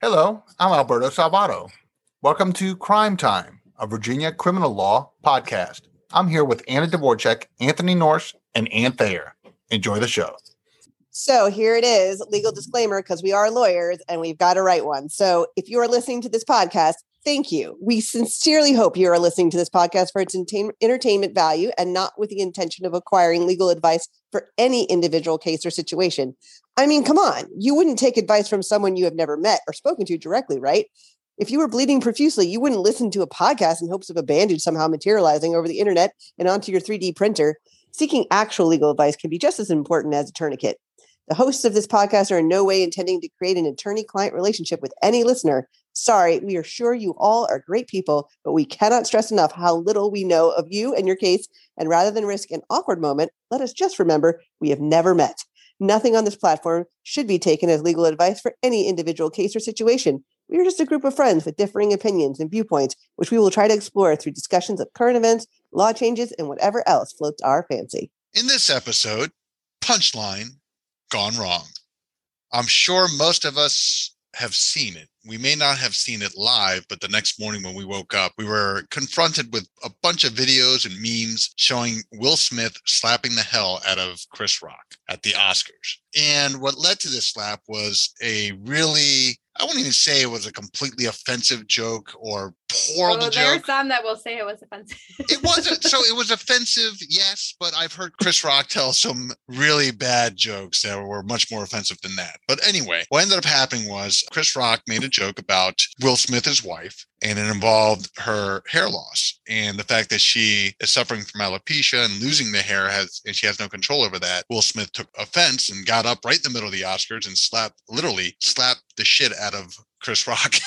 Hello, I'm Alberto Salvato. Welcome to Crime Time, a Virginia criminal law podcast. I'm here with Anna Dvorak, Anthony Norse, and Ann Thayer. Enjoy the show. So here it is, legal disclaimer, because we are lawyers and we've got to write one. So if you are listening to this podcast, thank you. We sincerely hope you are listening to this podcast for its entertainment value and not with the intention of acquiring legal advice for any individual case or situation. I mean, come on, you wouldn't take advice from someone you have never met or spoken to directly, right? If you were bleeding profusely, you wouldn't listen to a podcast in hopes of a bandage somehow materializing over the internet and onto your 3D printer. Seeking actual legal advice can be just as important as a tourniquet. The hosts of this podcast are in no way intending to create an attorney client relationship with any listener. Sorry, we are sure you all are great people, but we cannot stress enough how little we know of you and your case. And rather than risk an awkward moment, let us just remember we have never met. Nothing on this platform should be taken as legal advice for any individual case or situation. We are just a group of friends with differing opinions and viewpoints, which we will try to explore through discussions of current events, law changes, and whatever else floats our fancy. In this episode, Punchline Gone Wrong. I'm sure most of us have seen it. We may not have seen it live, but the next morning when we woke up, we were confronted with a bunch of videos and memes showing Will Smith slapping the hell out of Chris Rock at the Oscars. And what led to this slap was a really I wouldn't even say it was a completely offensive joke or horrible well, joke. There are some that will say it was offensive. it wasn't. So it was offensive, yes, but I've heard Chris Rock tell some really bad jokes that were much more offensive than that. But anyway, what ended up happening was Chris Rock made a joke about Will Smith, his wife, and it involved her hair loss and the fact that she is suffering from alopecia and losing the hair has and she has no control over that. Will Smith took offense and got up right in the middle of the Oscars and slapped literally slapped the shit out of Chris Rock.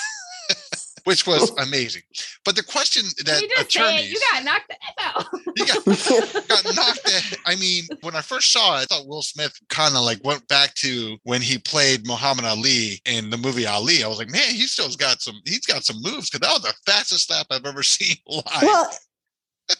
which was amazing. But the question that you just attorneys, you got knocked the F out. you got, got knocked. The, I mean, when I first saw it, I thought Will Smith kind of like went back to when he played Muhammad Ali in the movie Ali. I was like, man, he still's got some. He's got some moves because that was the fastest slap I've ever seen live. Well,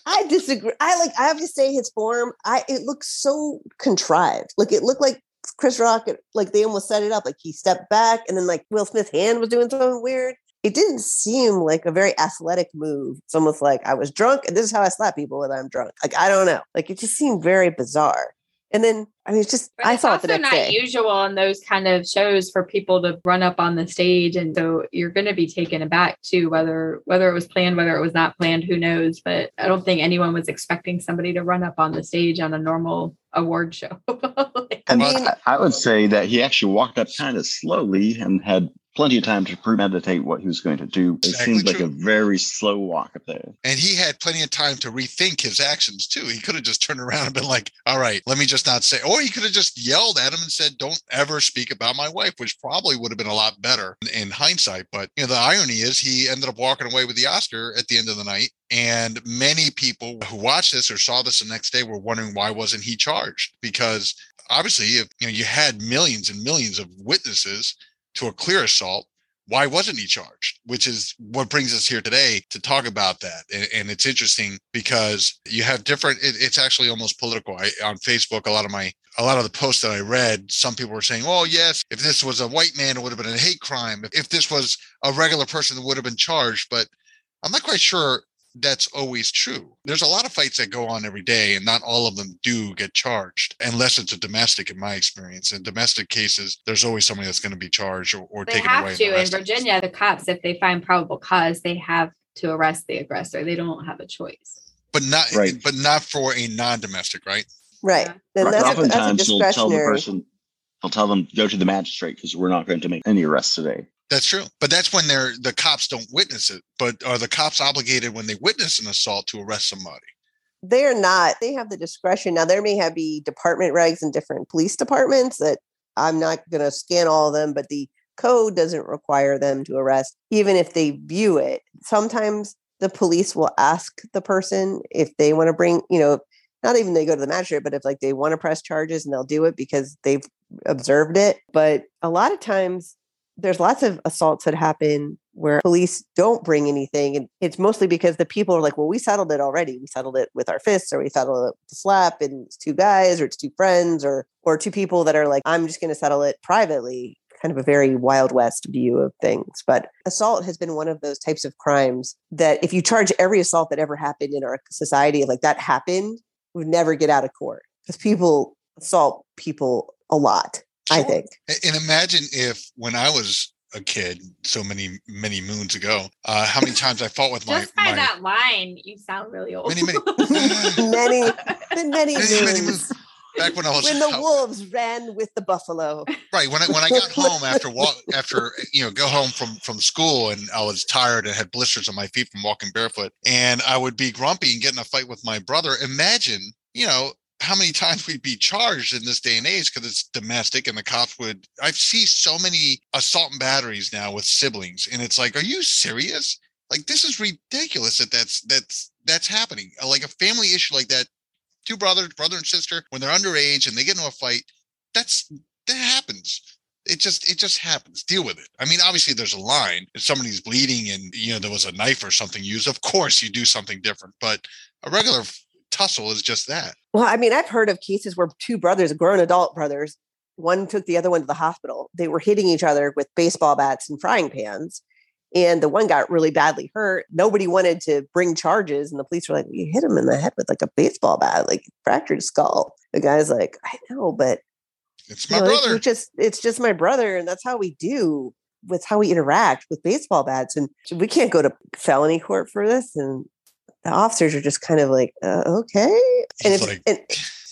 I disagree. I like. I have to say, his form. I it looks so contrived. Like it looked like Chris Rock. Like they almost set it up. Like he stepped back, and then like Will Smith's hand was doing something weird it didn't seem like a very athletic move. It's almost like I was drunk and this is how I slap people when I'm drunk. Like I don't know. Like it just seemed very bizarre. And then I mean, it's just but I it's thought also the next not day. usual on those kind of shows for people to run up on the stage, and so you're going to be taken aback too, whether whether it was planned, whether it was not planned, who knows? But I don't think anyone was expecting somebody to run up on the stage on a normal award show. like, I And mean- I, I would say that he actually walked up kind of slowly and had plenty of time to premeditate what he was going to do. It Exactly seemed like true. a very slow walk up there. and he had plenty of time to rethink his actions too. He could have just turned around and been like, "All right, let me just not say," or he could have just yelled at him and said, "Don't ever speak about my wife," which probably would have been a lot better in hindsight. But you know, the irony is he ended up walking away with the Oscar at the end of the night. And many people who watched this or saw this the next day were wondering why wasn't he charged? Because obviously, if you know you had millions and millions of witnesses to a clear assault, why wasn't he charged? Which is what brings us here today to talk about that. And, and it's interesting because you have different. It, it's actually almost political. I, on Facebook, a lot of my a lot of the posts that I read, some people were saying, "Oh, yes, if this was a white man, it would have been a hate crime. If, if this was a regular person, it would have been charged." But I'm not quite sure that's always true. There's a lot of fights that go on every day, and not all of them do get charged, unless it's a domestic, in my experience. In domestic cases, there's always somebody that's going to be charged or, or they taken have away. to in. Virginia. The cops, if they find probable cause, they have to arrest the aggressor. They don't have a choice. but not Right. but not for a non-domestic, right? Right. Yeah. Then Right. that's, a, that's a Oftentimes he'll tell the person, he'll tell them, go to the magistrate because we're not going to make any arrests today. That's true. But that's when they're the cops don't witness it. But are the cops obligated when they witness an assault to arrest somebody? They're not. They have the discretion. Now there may have be department regs in different police departments that I'm not going to scan all of them, but the code doesn't require them to arrest, even if they view it. Sometimes the police will ask the person if they want to bring, you know, not even they go to the magistrate, but if like they want to press charges and they'll do it because they've observed it. But a lot of times there's lots of assaults that happen where police don't bring anything. And it's mostly because the people are like, well, we settled it already. We settled it with our fists, or we settled it with a slap, and it's two guys, or it's two friends, or or two people that are like, I'm just going to settle it privately. Kind of a very Wild West view of things. But assault has been one of those types of crimes that if you charge every assault that ever happened in our society, like that happened, we would never get out of court because people assault people a lot. I think. And imagine if when I was a kid, so many many moons ago, uh, how many times I fought with my Just by my that line, you sound really old. many many many, been many, Many, many moons moons. back when I was when the out- wolves ran with the buffalo. right when I when I got home after walk after you know go home from from school and I was tired and had blisters on my feet from walking barefoot and I would be grumpy and get in a fight with my brother. Imagine you know how many times we'd be charged in this day and age because it's domestic and the cops would I see so many assault and batteries now with siblings and it's like are you serious? Like this is ridiculous that that's that's that's happening. Uh, like a family issue like that two brothers brother and sister when they're underage and they get into a fight that's that happens. It just it just happens. Deal with it. I mean obviously there's a line. If somebody's bleeding and you know there was a knife or something used of course you do something different but a regular tussle is just that Well, I mean, I've heard of cases where two brothers, grown adult brothers, one took the other one to the hospital. They were hitting each other with baseball bats and frying pans. And the one got really badly hurt. Nobody wanted to bring charges. And the police were like, You hit him in the head with like a baseball bat, like fractured his skull. The guy's like, I know, but it's you my know, brother it's just it's just my brother, and that's how we do with how we interact with baseball bats. And we can't go to felony court for this. And the officers are just kind of like, uh, okay. And if like- and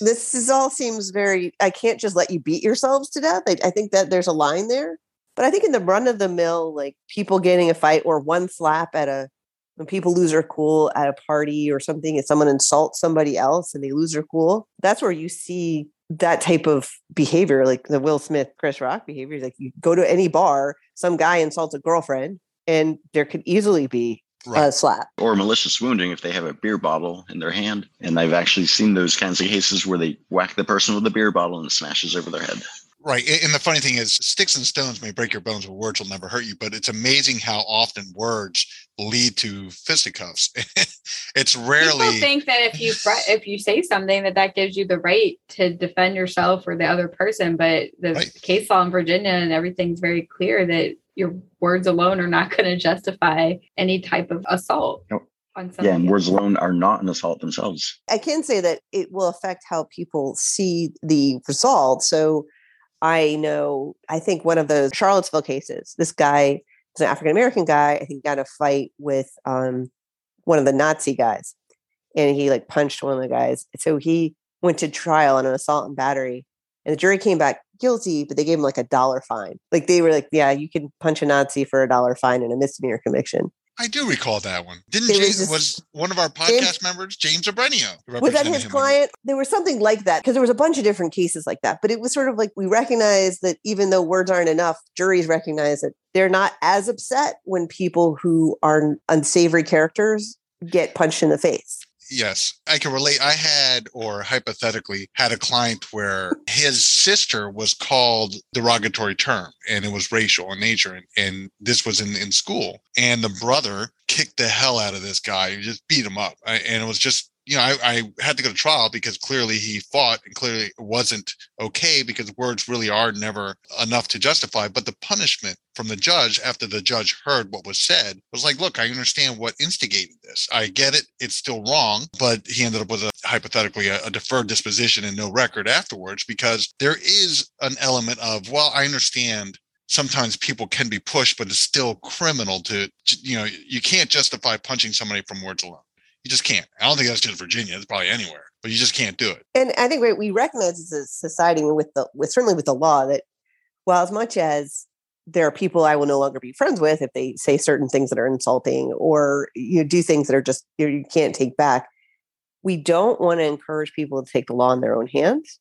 this is all seems very I can't just let you beat yourselves to death. I, I think that there's a line there. But I think in the run of the mill, like people getting a fight or one slap at a when people lose their cool at a party or something, and someone insults somebody else and they lose their cool, that's where you see that type of behavior, like the Will Smith, Chris Rock behavior. Like you go to any bar, some guy insults a girlfriend, and there could easily be Uh, right a slap. or malicious wounding if they have a beer bottle in their hand. And I've actually seen those kinds of cases where they whack the person with a beer bottle and it smashes over their head. Right. And the funny thing is, sticks and stones may break your bones, but words will never hurt you. But it's amazing how often words lead to fisticuffs. it's rarely. People think that if you if you say something that that gives you the right to defend yourself or the other person, but the Right. case law in Virginia and everything's very clear that your words alone are not going to justify any type of assault Nope. Yeah, and words alone are not an assault themselves. I can say that it will affect how people see the result. So I know, I think one of those Charlottesville cases, this guy is an African American guy. I think got in a fight with um, one of the Nazi guys, and he like punched one of the guys. So he went to trial on an assault and battery, and the jury came back guilty, but they gave him like a dollar fine. Like they were like, "Yeah, you can punch a Nazi for a dollar fine and a misdemeanor conviction." I do recall that one. Didn't It was James, just- was one of our podcast members, James Abrenio? was that his client? There was something like that because there was a bunch of different cases like that. But it was sort of like we recognize that even though words aren't enough, juries recognize that they're not as upset when people who are unsavory characters get punched in the face. Yes, I can relate. I had, or hypothetically, had a client where his sister was called derogatory term and it was racial in nature. And, and this was in, in school. And the brother kicked the hell out of this guy, He just beat him up. And it was just, you know, I, I had to go to trial because clearly he fought and clearly it wasn't okay because words really are never enough to justify. But the punishment from the judge after the judge heard what was said was like, look, I understand what instigated this. I get it. It's still wrong. But he ended up with a hypothetically a, a deferred disposition and no record afterwards because there is an element of, well, I understand sometimes people can be pushed, but it's still criminal to, you know, you can't justify punching somebody from words alone. You just can't. I don't think that's just Virginia. It's probably anywhere, but you just can't do it. And I think we- we recognize as a society with the with certainly with the law that while as much as there are people I will no longer be friends with if they say certain things that are insulting or you know, do things that are just you, know, you can't take back. We don't want to encourage people to take the law in their own hands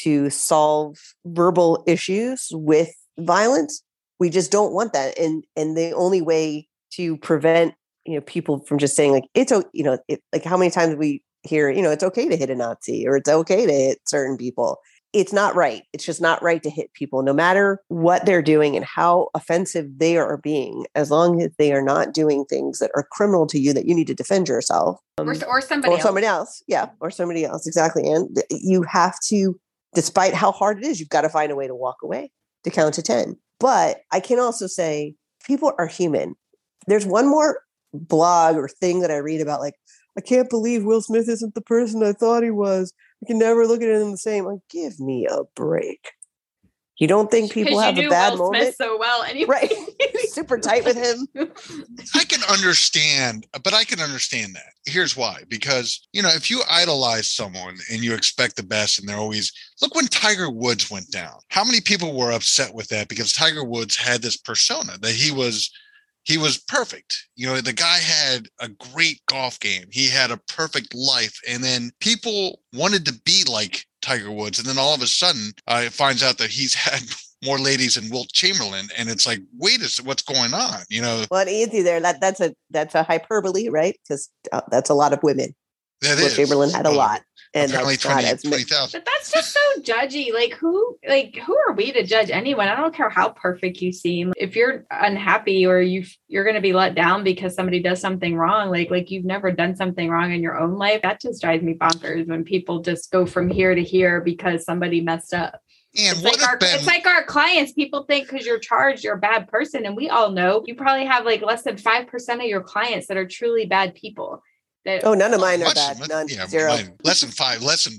to solve verbal issues with violence. We just don't want that. And and the only way to prevent you know people from just saying like it's you know it, like how many times we hear you know it's okay to hit a Nazi or it's okay to hit certain people it's not right. It's just not right to hit people, no matter what they're doing and how offensive they are being, as long as they are not doing things that are criminal to you that you need to defend yourself. or, Um, or somebody or else. somebody else. Yeah, or somebody else. Exactly. And you have to, despite how hard it is, you've got to find a way to walk away to count to 10. But I can also say people are human. There's one more blog or thing that I read about, like, I can't believe Will Smith isn't the person I thought he was. I can never look at him the same. Like, give me a break. You don't think people have you a bad Will moment? Smith so well anyway. Right. Super tight with him. I can understand, but I can understand that. Here's why. Because, you know, if you idolize someone and you expect the best and they're always look when Tiger Woods went down. How many people were upset with that because Tiger Woods had this persona that he was he was perfect. You know, the guy had a great golf game. He had a perfect life and then people wanted to be like Tiger Woods and then all of a sudden uh, it finds out that he's had more ladies than Wilt Chamberlain and it's like wait a second, what's going on? You know, Well, easy there. That that's a that's a hyperbole, right? Because uh, that's a lot of women. that Will is. Chamberlain had a Well, lot, and apparently that's not 20 as many. 20,000. But that's just so judgy. Like who like who are we to judge anyone? I don't care how perfect you seem. If you're unhappy or you you're going to be let down because somebody does something wrong, like like you've never done something wrong in your own life, that just drives me bonkers when people just go from here to here because somebody messed up. And It's what like, if our, Ben, it's like our clients. People think because you're charged, you're a bad person. And we all know you probably have like less than 5% of your clients that are truly bad people. That, Oh, none of mine are much- bad. much- None. yeah, Zero. mine- less than five, less than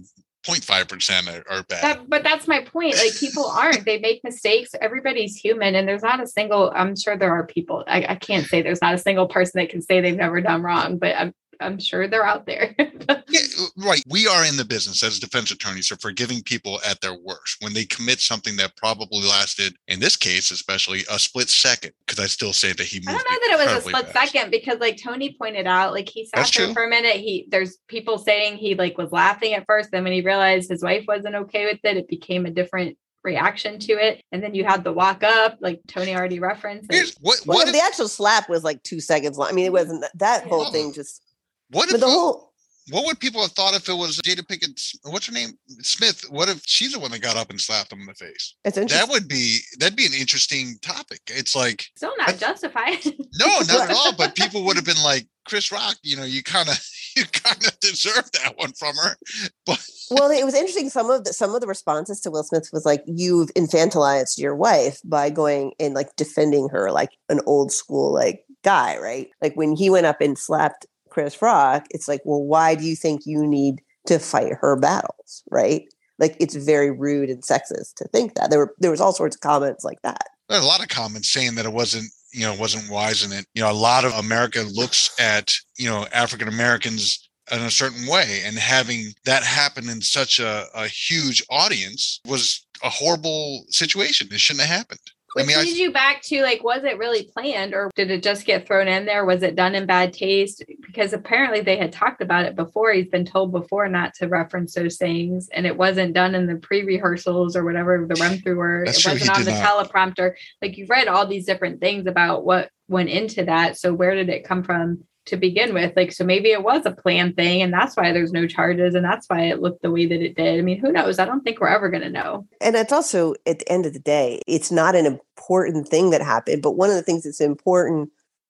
0.5 percent are, are bad. that, but that's my point. Like people aren't, they make mistakes. Everybody's human. And there's not a single, I'm sure there are people, I, I can't say there's not a single person that can say they've never done wrong, but I'm, I'm sure they're out there. yeah, uh, right. We are in the business as defense attorneys of forgiving people at their worst when they commit something that probably lasted, in this case, especially a split second. Because I still say that he moved. I don't know that it was a split fast. second because like Tony pointed out, like he sat That's there true. for a minute. He there's people saying he like was laughing at first, then when he realized his wife wasn't okay with it, it became a different reaction to it. And then you had the walk up, like Tony already referenced. like, Here's what Well, what if, the actual slap was like two seconds long. I mean, it mm-hmm. wasn't that whole thing. Just what but if the whole what would people have thought if it was Jada Pickett? What's her name? Smith. What if she's the one that got up and slapped him in the face? it's interesting. That would be that'd be an interesting topic. It's like still not justified. no, not at all. But people would have been like, Chris Rock, you know, you kind of you kind of deserve that one from her. But well, it was interesting. Some of the some of the responses to Will Smith was like, "You've infantilized your wife by going and like defending her like an old school like guy, right? Like when he went up and slapped Chris Rock, it's like, well, why do you think you need to fight her battles, right? Like it's very rude and sexist to think that. There were there was all sorts of comments like that. there are a lot of comments saying that it wasn't you know wasn't wise in it you know a lot of america looks at you know african americans in a certain way and having that happen in such a, a huge audience was a horrible situation it shouldn't have happened i Which mean I, leads you back to like, was it really planned or did it just get thrown in there? Was it done in bad taste? Because apparently they had talked about it before. He's been told before not to reference those things, and it wasn't done in the pre-rehearsals or whatever the run through were. That's it true, wasn't on the not. teleprompter. Like you've read all these different things about what went into that. So where did it come from? To begin with, like, so maybe it was a planned thing, and that's why there's no charges, and that's why it looked the way that it did. I mean, who knows? I don't think we're ever going to know. And it's also at the end of the day, it's not an important thing that happened, but one of the things that's important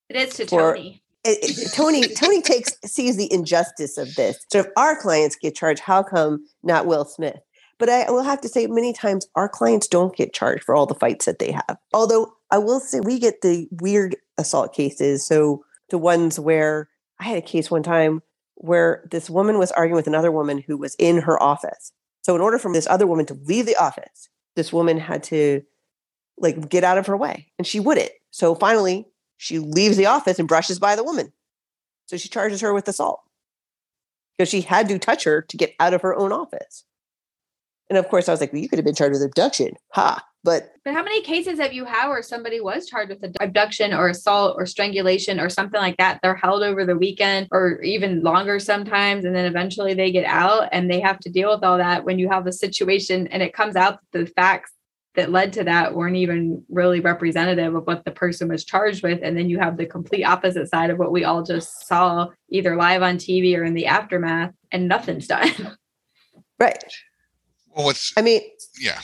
It is to For- Tony. it, it- Tony Tony takes sees the injustice of this. So if our clients get charged, how come not Will Smith? But I will have to say many times our clients don't get charged for all the fights that they have. Although I will say we get the weird assault cases. So the ones where I had a case one time where this woman was arguing with another woman who was in her office. So in order for this other woman to leave the office, this woman had to like get out of her way and she wouldn't. So finally she leaves the office and brushes by the woman. So she charges her with assault because she had to touch her to get out of her own office. And of course, I was like, well, you could have been charged with abduction. Ha. But But how many cases have you had where somebody was charged with abduction or assault or strangulation or something like that? They're held over the weekend or even longer sometimes, and then eventually they get out and they have to deal with all that when you have a situation and it comes out that the facts that led to that weren't even really representative of what the person was charged with. And then you have the complete opposite side of what we all just saw either live on TV or in the aftermath, and nothing's done. right. Well, what's I mean, yeah.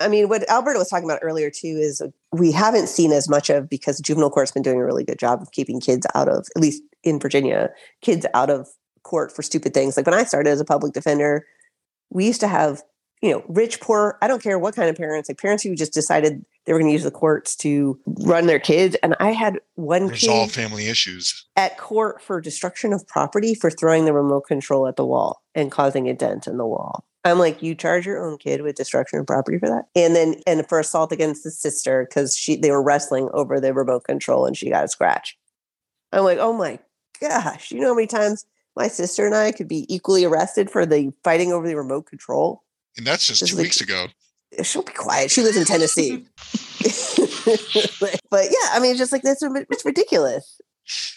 I mean, what Alberto was talking about earlier too is we haven't seen as much of because juvenile court's been doing a really good job of keeping kids out of, at least in Virginia, kids out of court for stupid things. Like when I started as a public defender, we used to have, you know, rich, poor, I don't care what kind of parents, like parents who just decided they were going to use the courts to run their kids. And I had one Resolve kid family issues. at court for destruction of property for throwing the remote control at the wall and causing a dent in the wall. I'm like, you charge your own kid with destruction of property for that, and then and for assault against the sister because she they were wrestling over the remote control and she got a scratch. I'm like, oh my gosh, you know how many times my sister and I could be equally arrested for the fighting over the remote control? And that's just Just two like- weeks ago. She'll be quiet. She lives in Tennessee. but yeah, I mean, it's just like that's it's ridiculous.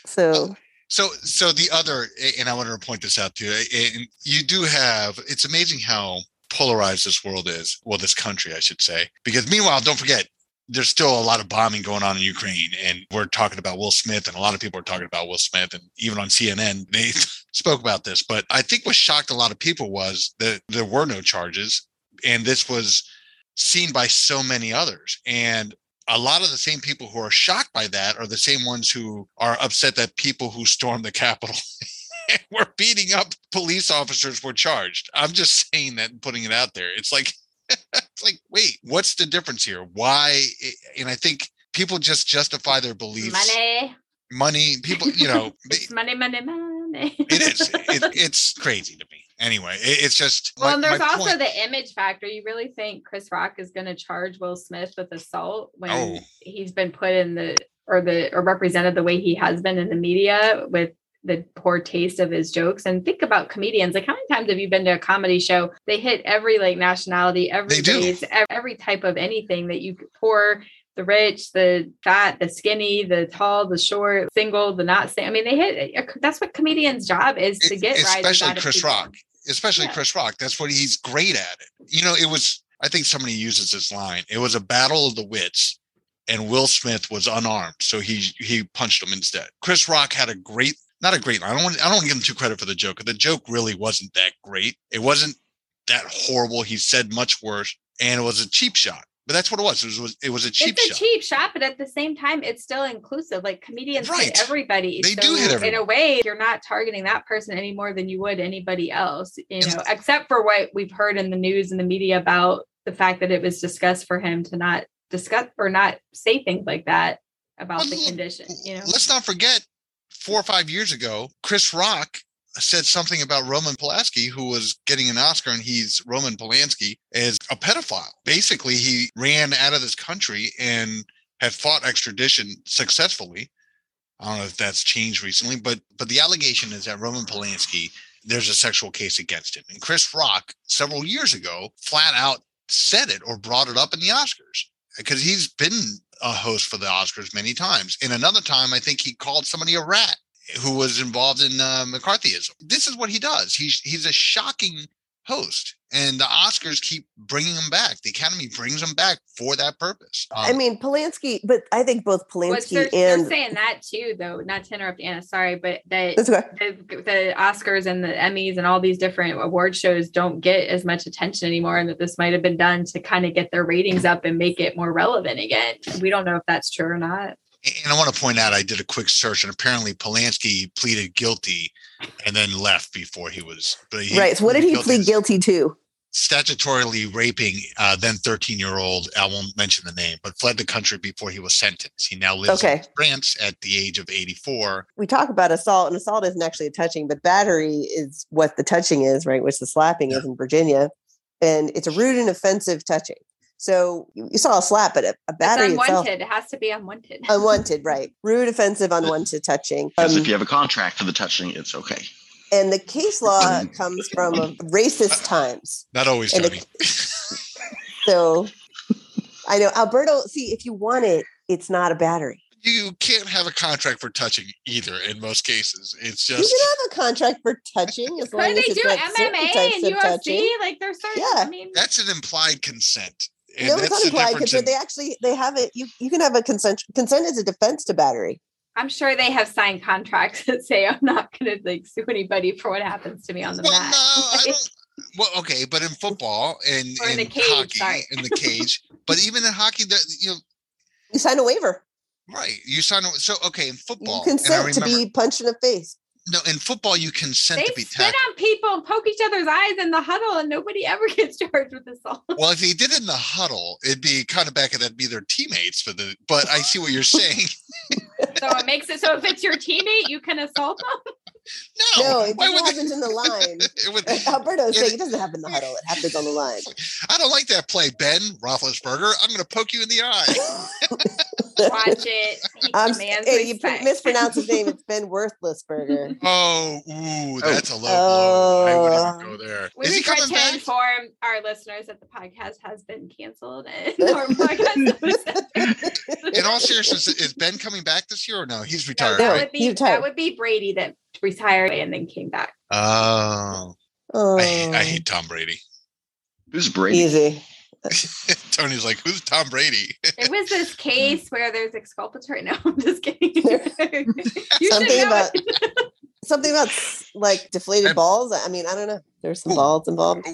So So, so the other, and I wanted to point this out to you, and you do have, it's amazing how polarized this world is. Well, this country, I should say. Because meanwhile, don't forget, there's still a lot of bombing going on in Ukraine. And we're talking about Will Smith, and a lot of people are talking about Will Smith. And even on CNN, they spoke about this. But I think what shocked a lot of people was that there were no charges. And this was seen by so many others. And a lot of the same people who are shocked by that are the same ones who are upset that people who stormed the Capitol were beating up police officers were charged. I'm just saying that and putting it out there. It's like, it's like, wait, what's the difference here? Why? And I think people just justify their beliefs. Money. Money, people, you know, money, money, money. it is. It, it's crazy to me. Anyway, it, it's just. Well, my- and there's also point- the image factor. You really think Chris Rock is going to charge Will Smith with assault when Oh. he's been put in the or the or represented the way he has been in the media with the poor taste of his jokes? And think about comedians. Like, how many times have you been to a comedy show? They hit every like nationality, every race, every type of anything that you could poor. The rich, the fat, the skinny, the tall, the short, single, the not single. I mean, they hit. That's what comedians' job is to get rises especially Chris. Rock. Especially Yeah. Chris Rock. That's what he's great at it. You know, it was I think somebody uses this line. It was a battle of the wits, and Will Smith was unarmed, so he he punched him instead. Chris Rock had a great not a great line. I don't want I don't want to give him too credit for the joke. The joke really wasn't that great. It wasn't that horrible. He said much worse, and it was a cheap shot. But that's what it was. It was it was a cheap it's a shot. cheap shot, but at the same time, it's still inclusive. Like comedians Right. hit everybody. They do hit In a way, you're not targeting that person any more than you would anybody else, you And- know, except for what we've heard in the news and the media about the fact that it was discussed for him to not discuss or not say things like that about the condition, you know. Let's not forget, four or five years ago, Chris Rock said something about Roman Polanski, who was getting an Oscar, and he's Roman Polanski is a pedophile. Basically, he ran out of this country and had fought extradition successfully. I don't know if that's changed recently, but but the allegation is that Roman Polanski, there's a sexual case against him. And Chris Rock, several years ago, flat out said it or brought it up in the Oscars because he's been a host for the Oscars many times. And another time, I think he called somebody a rat who was involved in uh, McCarthyism. This is what he does. He's he's a shocking host, and the Oscars keep bringing him back. The Academy brings him back for that purpose. I Um, mean, Polanski, but I think both Which they're, Polanski they're saying that too, though. Not to interrupt Anna, sorry, but that okay. the, the Oscars and the Emmys and all these different award shows don't get as much attention anymore, and that this might have been done to kind of get their ratings up and make it more relevant again. We don't know if that's true or not. And I want to point out, I did a quick search, and apparently Polanski pleaded guilty and then left before he was. But he right. So what did he plead guilty to? Statutorily raping uh, then 13 year old, I won't mention the name, but fled the country before he was sentenced. He now lives Okay. in France at the age of 84. We talk about assault, and assault isn't actually a touching, but battery is what the touching is, right? Which the slapping is in Virginia, and it's a rude and offensive touching. So you you saw a slap, but a, a battery it's itself unwanted. It has to be unwanted. unwanted, right? Rude, offensive, unwanted touching. Because Um, if you have a contract for the touching, it's okay. and the case law comes from racist times. Not always, And Tony. it- So I know Alberto. See, if you want it, it's not a battery. you can't have a contract for touching either in most cases. It's just You can have a contract for touching as long But as they it's do not certain MMA and UFC. touching. Like there's certain. Yeah. I mean, that's an implied consent. And no, it's that's not the implied difference consent. in- They actually they have it. You you can have a consent. Consent is a defense to battery. I'm sure they have signed contracts that say I'm not going to like sue anybody for what happens to me on the well, mat. no, I don't. well, okay, but in football and Or in in, the cage, hockey, sorry. in the cage, but even in hockey, that you know, You sign a waiver. right? You sign. a- So okay, in You football, and I consent to be punched in the face. No, in football, you consent They to be spit tackled. on people and poke each other's eyes in the huddle, and nobody ever gets charged with assault. Well, if he did it in the huddle, it'd be kind of back at that'd be their teammates for the. But I see what you're saying. So it makes it so if it's your teammate, you can assault them. No, No, it why just would they- happens in the line. it would, Alberto is saying it doesn't happen in the huddle. It happens on the line. I don't like that play, Ben Roethlisberger. I'm going to poke you in the eye. Watch it. He I'm, commands hey, you respect. mispronounce his name. It's Ben Worthless Burger. Oh, ooh, oh. that's a low blow. I wouldn't go there. We Is he regret coming to back? inform our listeners that the podcast has been canceled and our podcast In all seriousness, is Ben coming back this year or no? He's No, retired, that right? would be he retired. that would be Brady that retired and then came back. Oh, Oh, I hate, I hate Tom Brady. Who's Brady? easy. Tony's like, who's Tom Brady? There was this case where there's exculpatory. No, I'm just kidding. you should Something know about- it. Something about like deflated And- balls. I mean, I don't know. There's some Ooh. balls involved. Ooh,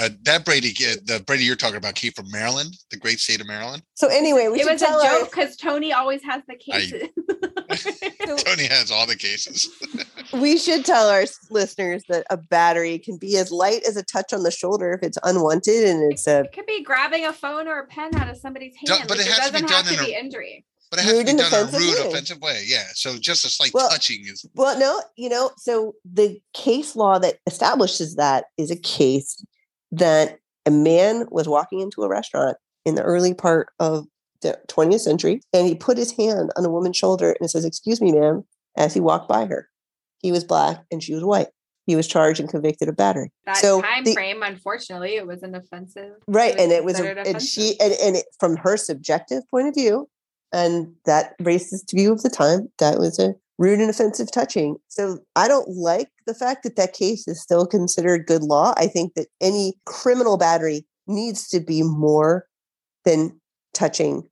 uh, that Brady, uh, the Brady you're talking about, came from Maryland, the great state of Maryland. So anyway, we It should was a tell our- joke because Tony always has the cases. so Tony has all the cases. we should tell our listeners that a battery can be as light as a touch on the shoulder if it's unwanted and it's a it could be grabbing a phone or a pen out of somebody's Don't- hand. but like, it it, has to be doesn't have done to in be a- injury. But it has to be done in a rude, way. offensive way. Yeah. So just a slight Well- touching is Well, no, you know, so the case law that establishes that is a case that a man was walking into a restaurant in the early part of the 20th century and he put his hand on a woman's shoulder and it says, Excuse me, ma'am, as he walked by her. He was black and she was white. He was charged and convicted of battery. That so time the- frame, unfortunately, it was an offensive. right and it was a, and offensive. she and, and it, from her subjective point of view and that racist view of the time that was a rude and offensive touching. So i don't like the fact that that case is still considered good law. I think that any criminal battery needs to be more than touching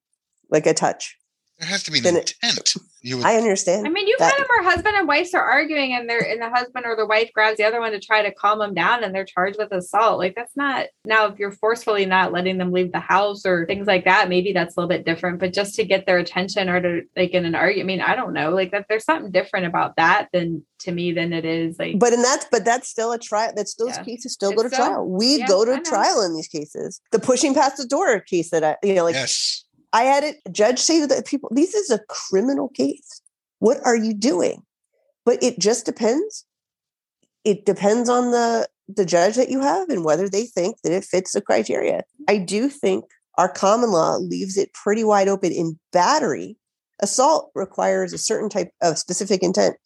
like a touch there has to be an Then it- intent. You would i understand I mean, you've that- had them where husband and wives are arguing, and they're and the husband or the wife grabs the other one to try to calm them down, and they're charged with assault. Like that's not now if you're forcefully not letting them leave the house or things like that, maybe that's a little bit different. But just to get their attention or to like in an argument, I mean, I don't know, like that there's something different about that than to me than it is like but and that's but that's still a trial that's those Yeah. cases still go to It's still- trial we yeah, go to trial in these cases the pushing past the door case that i you know like yes. I had a judge say to the people, "This is a criminal case. What are you doing?" But it just depends. It depends on the the judge that you have and whether they think that it fits the criteria. I do think our common law leaves it pretty wide open in battery. Assault requires a certain type of specific intent,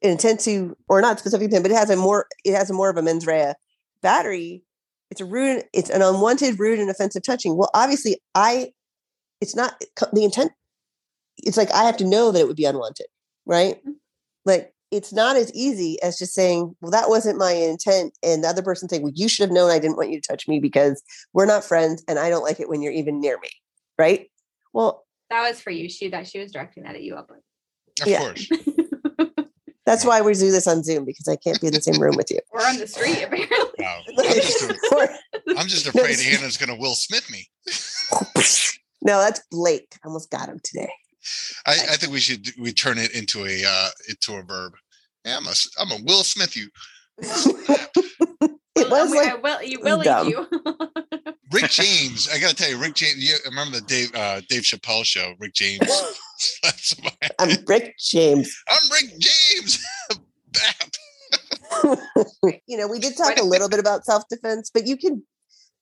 intent to, or not specific intent, but it has a more, it has a more of a mens rea. Battery, it's a rude, it's an unwanted, rude, and offensive touching. Well, obviously, I it's not the intent it's like i have to know that it would be unwanted right mm-hmm. like it's not as easy as just saying well that wasn't my intent and the other person saying well you should have known i didn't want you to touch me because we're not friends and i don't like it when you're even near me right well that was for you. She that she was directing that at you up. Of Yeah. course. that's why we do this on zoom because i can't be in the same room with you We're on the street apparently. Wow. I'm just, Or- I'm just afraid this- Anna's going to Will Smith me. No that's blake I almost got him today I, I think we should we turn it into a uh into a verb. Yeah, I'm a s- I'm a Will Smith you. it was I like will you was will you. Rick James. I got to tell you, Rick James. You remember the Dave uh, Dave Chappelle show? Rick James. That's my- i'm rick james I'm Rick James. You know, we did talk a a- little bit about self defense, but you can.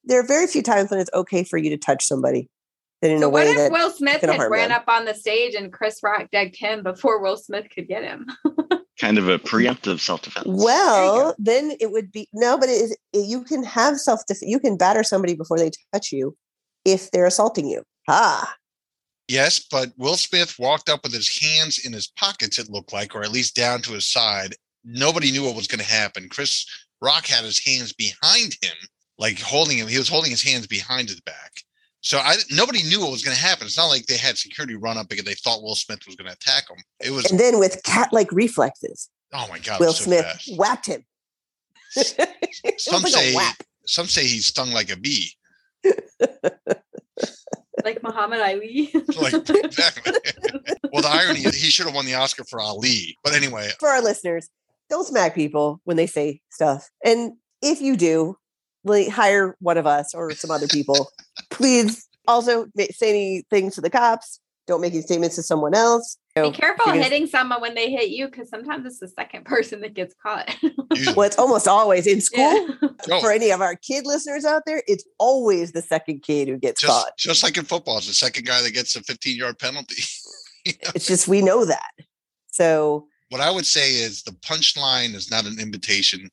There are very few times when it's okay for you to touch somebody, that in So a what if that Will Smith had ran them. up on the stage and Chris Rock decked him before Will Smith could get him? Kind of a preemptive self defense. well, then it would be no, but it is, it- you can have self defense. You can batter somebody before they touch you if they're assaulting you. Ah, Yes, but Will Smith walked up with his hands in his pockets. It looked like, or at least down to his side. Nobody knew what was going to happen. Chris Rock had his hands behind him, like holding him. He was holding his hands behind his back. So I nobody knew what was going to happen. It's not like they had security run up because they thought Will Smith was going to attack him. It was and then with cat like reflexes, oh my god, Will so Smith fast. whacked him. Some like say some say he's stung like a bee. like Muhammad Ali. Like exactly. well, the irony is he should have won the Oscar for Ali. But anyway, For our listeners, don't smack people when they say stuff. And if you do, like, hire one of us or some other people. Please also ma- say anything to the cops. Don't make any statements to someone else. You know, Be careful gonna- hitting someone when they hit you because sometimes it's the second person that gets caught. Well, it's almost always in school. Yeah. Oh, For any of our kid listeners out there, it's always the second kid who gets just caught. just like in football, it's the second guy that gets a 15 yard penalty. You know? It's just we know that. So What I would say is the punchline is not an invitation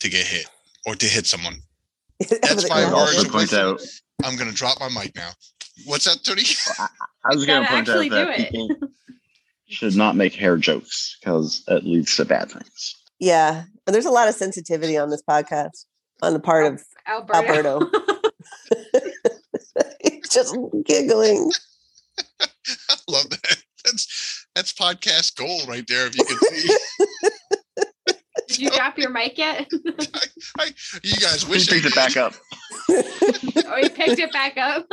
to get hit or to hit someone. That's my I would word. also point out I'm going to drop my mic now. What's that, Tony? I was going gotta point out that people should not make hair jokes because it leads to bad things. yeah, and there's a lot of sensitivity on this podcast on the part of Alberto. He's just giggling. I love that. That's that's podcast gold right there. If you can see, Did you drop your mic yet? I, you guys Who wish I picked it back up? oh, he picked it back up.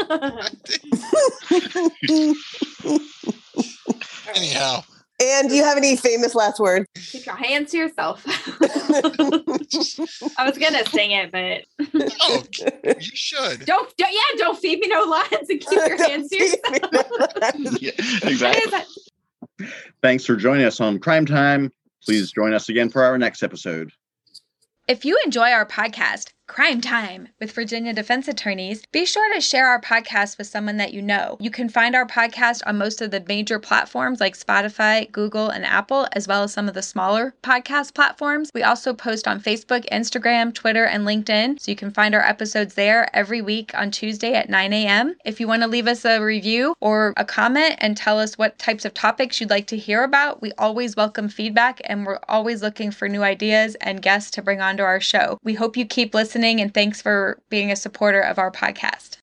Anyhow, and do you have any famous last words? Keep your hands to yourself. I was gonna sing it, but oh, you should. don't, don't yeah, don't feed me no lines and keep your hands to yourself. yeah, exactly. Thanks for joining us on Crime Time. Please join us again for our next episode. If you enjoy our podcast, Crime Time with Virginia Defense Attorneys, be sure to share our podcast with someone that you know. You can find our podcast on most of the major platforms like Spotify, Google, and Apple, as well as some of the smaller podcast platforms. We also post on Facebook, Instagram, Twitter, and LinkedIn, so you can find our episodes there every week on Tuesday at 9 a.m. If you want to leave us a review or a comment and tell us what types of topics you'd like to hear about, we always welcome feedback and we're always looking for new ideas and guests to bring onto our show. We hope you keep listening and thanks for being a supporter of our podcast.